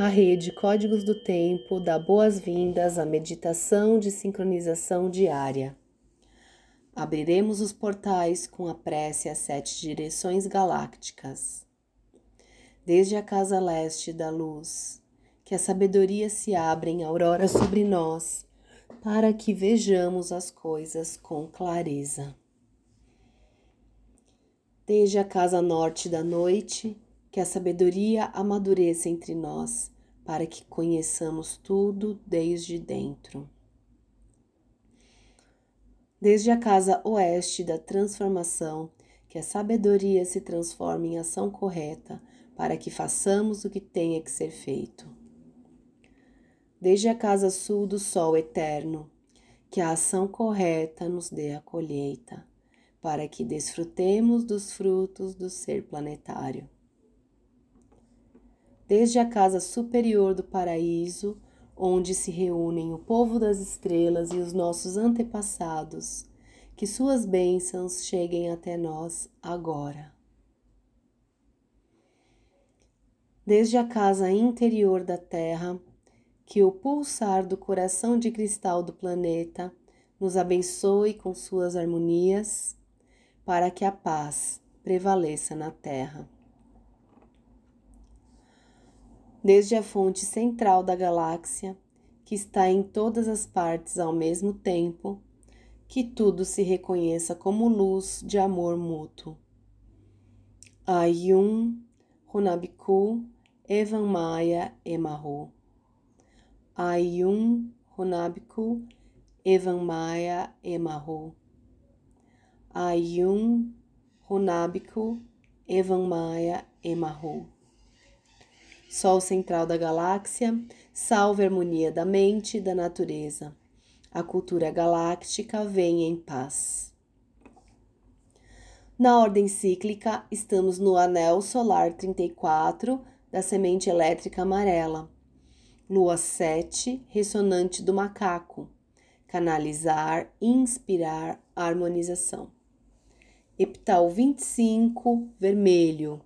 A rede Códigos do Tempo dá boas-vindas à meditação de sincronização diária. Abriremos os portais com a prece às sete direções galácticas. Desde a casa leste da luz, que a sabedoria se abra em aurora sobre nós, para que vejamos as coisas com clareza. Desde a casa norte da noite, que a sabedoria amadureça entre nós, para que conheçamos tudo desde dentro. Desde a casa oeste da transformação, que a sabedoria se transforme em ação correta, para que façamos o que tenha que ser feito. Desde a casa sul do sol eterno, que a ação correta nos dê a colheita, para que desfrutemos dos frutos do ser planetário desde a casa superior do paraíso, onde se reúnem o povo das estrelas e os nossos antepassados, que suas bênçãos cheguem até nós agora. Desde a casa interior da Terra, que o pulsar do coração de cristal do planeta nos abençoe com suas harmonias, para que a paz prevaleça na Terra. Desde a fonte central da galáxia, que está em todas as partes ao mesmo tempo, que tudo se reconheça como luz de amor mútuo. Ayum, Runabiku, Evan Maya Emarro. Ayum, Runabiku, Evan Maya Emarro. Ayum, Runabiku, Evan Maya Emarro. Sol central da galáxia, salve a harmonia da mente e da natureza. A cultura galáctica vem em paz. Na ordem cíclica, estamos no anel solar 34 da semente elétrica amarela. Lua 7, ressonante do macaco. Canalizar, inspirar, harmonização. Epital 25, vermelho.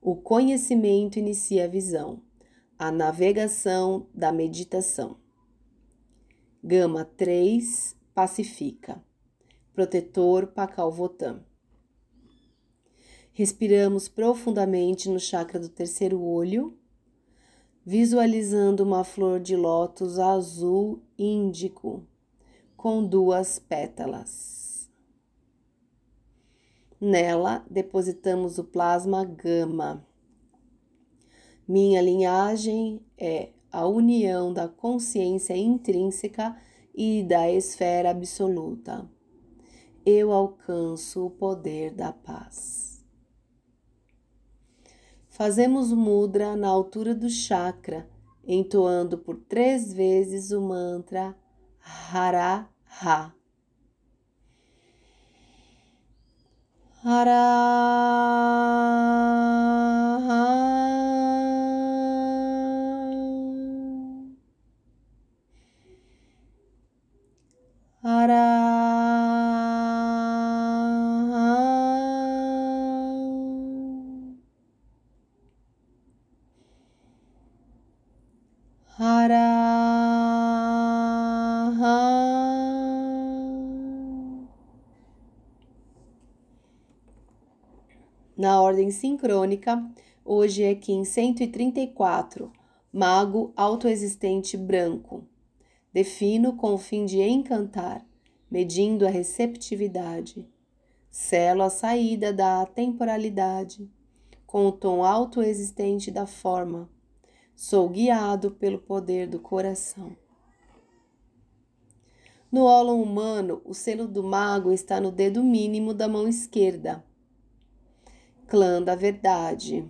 O conhecimento inicia a visão, a navegação da meditação. Gama 3 pacifica. Protetor Pacalvotam. Respiramos profundamente no chakra do terceiro olho, visualizando uma flor de lótus azul índico com duas pétalas. Nela depositamos o plasma gama. Minha linhagem é a união da consciência intrínseca e da esfera absoluta. Eu alcanço o poder da paz. Fazemos mudra na altura do chakra, entoando por três vezes o mantra Hara Ha. Hara ordem sincrônica, hoje é Kim 134, Mago autoexistente branco. Defino com o fim de encantar, medindo a receptividade. Selo a saída da temporalidade, com o tom autoexistente da forma. Sou guiado pelo poder do coração. No ólon humano, o selo do mago está no dedo mínimo da mão esquerda clã da verdade.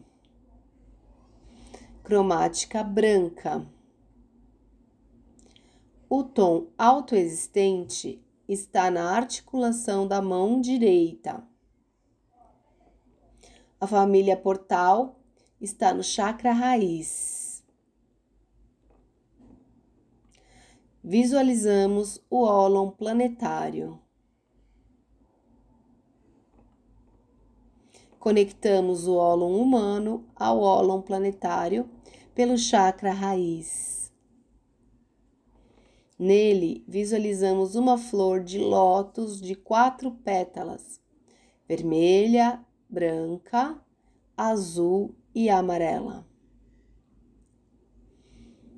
Cromática branca. O tom autoexistente está na articulação da mão direita. A família portal está no chakra raiz. Visualizamos o ólon planetário. Conectamos o ólon humano ao ólon planetário pelo chakra raiz. Nele visualizamos uma flor de lótus de quatro pétalas: vermelha, branca, azul e amarela.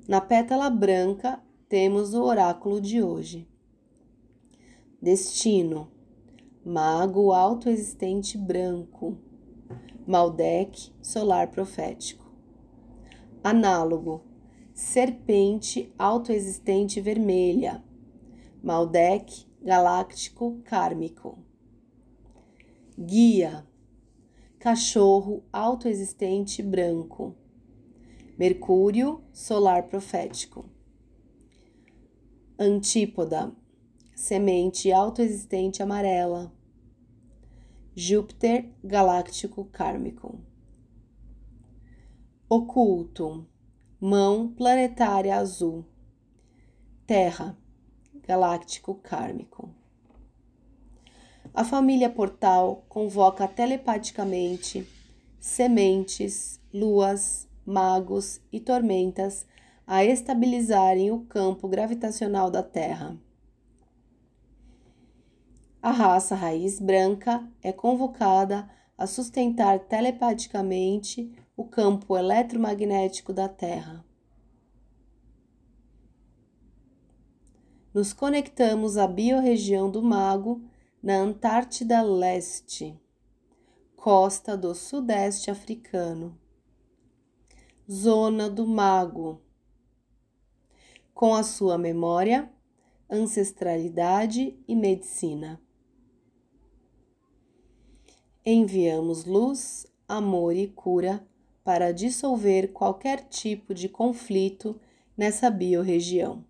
Na pétala branca temos o oráculo de hoje. Destino: Mago autoexistente branco. Maldek solar profético. Análogo: Serpente autoexistente vermelha. Maldek galáctico kármico. Guia: Cachorro autoexistente branco. Mercúrio solar profético. Antípoda: Semente autoexistente amarela. Júpiter galáctico kármico. Oculto: Mão planetária azul. Terra galáctico kármico. A família Portal convoca telepaticamente sementes, luas, magos e tormentas a estabilizarem o campo gravitacional da Terra. A raça raiz branca é convocada a sustentar telepaticamente o campo eletromagnético da Terra. Nos conectamos à biorregião do Mago na Antártida Leste, costa do Sudeste Africano. Zona do Mago. Com a sua memória, ancestralidade e medicina. Enviamos luz, amor e cura para dissolver qualquer tipo de conflito nessa biorregião.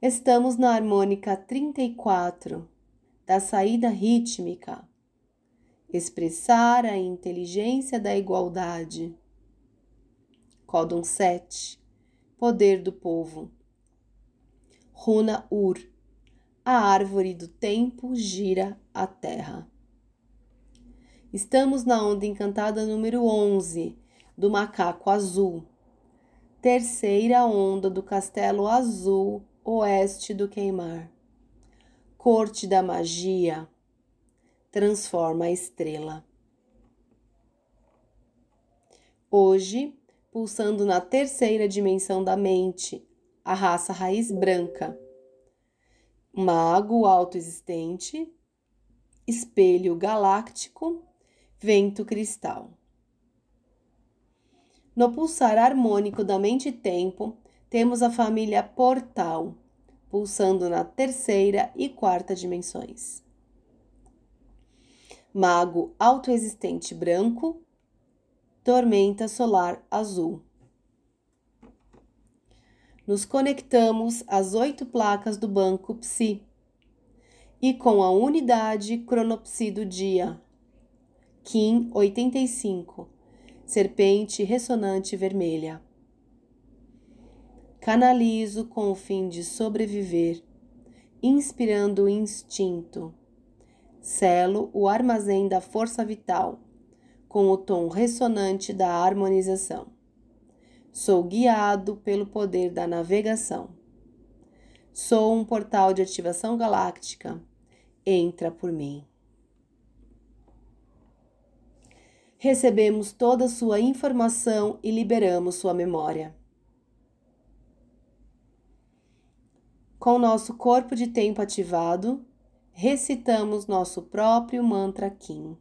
Estamos na harmônica 34 da saída rítmica. Expressar a inteligência da igualdade. Códon 7. Poder do povo. Runa Ur. A árvore do tempo gira a terra. Estamos na onda encantada número 11 do macaco azul. Terceira onda do castelo azul oeste do queimar. Corte da magia transforma a estrela. Hoje, pulsando na terceira dimensão da mente, a raça raiz branca. Mago autoexistente, espelho galáctico, vento cristal. No pulsar harmônico da mente-tempo, temos a família Portal, pulsando na terceira e quarta dimensões. Mago autoexistente branco, tormenta solar azul. Nos conectamos às oito placas do banco Psi e com a unidade cronopsi do dia, Kim 85, serpente ressonante vermelha canalizo com o fim de sobreviver, inspirando o instinto. Selo o armazém da força vital, com o tom ressonante da harmonização. Sou guiado pelo poder da navegação. Sou um portal de ativação galáctica. Entra por mim. Recebemos toda sua informação e liberamos sua memória. Com nosso corpo de tempo ativado, recitamos nosso próprio mantra Kim.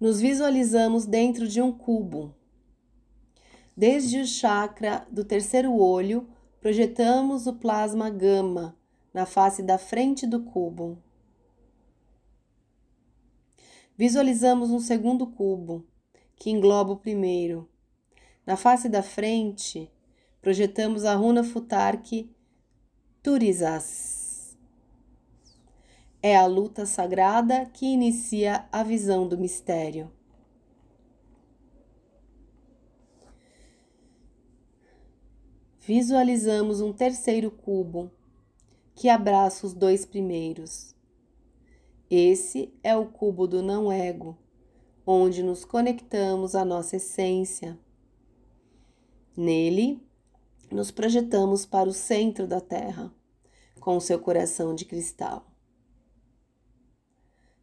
Nos visualizamos dentro de um cubo Desde o chakra do terceiro olho, projetamos o plasma gama na face da frente do cubo. Visualizamos um segundo cubo, que engloba o primeiro. Na face da frente, projetamos a runa Futark Turizas. É a luta sagrada que inicia a visão do mistério. Visualizamos um terceiro cubo que abraça os dois primeiros. Esse é o cubo do não-ego, onde nos conectamos à nossa essência. Nele, nos projetamos para o centro da Terra, com seu coração de cristal.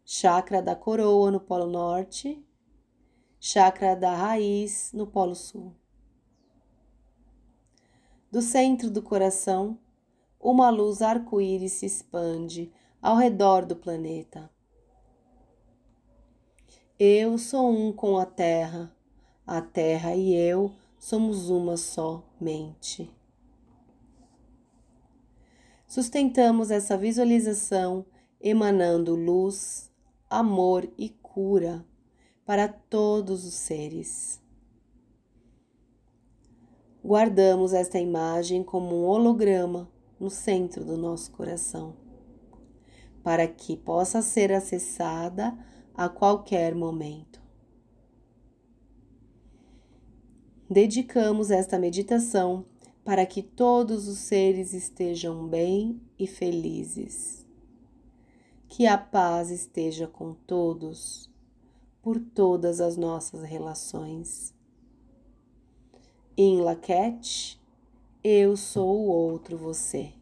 Chakra da coroa no Polo Norte, chakra da raiz no Polo Sul. Do centro do coração, uma luz arco-íris se expande ao redor do planeta. Eu sou um com a Terra, a Terra e eu somos uma só mente. Sustentamos essa visualização emanando luz, amor e cura para todos os seres. Guardamos esta imagem como um holograma no centro do nosso coração, para que possa ser acessada a qualquer momento. Dedicamos esta meditação para que todos os seres estejam bem e felizes. Que a paz esteja com todos, por todas as nossas relações. Em Laquete, eu sou o outro você.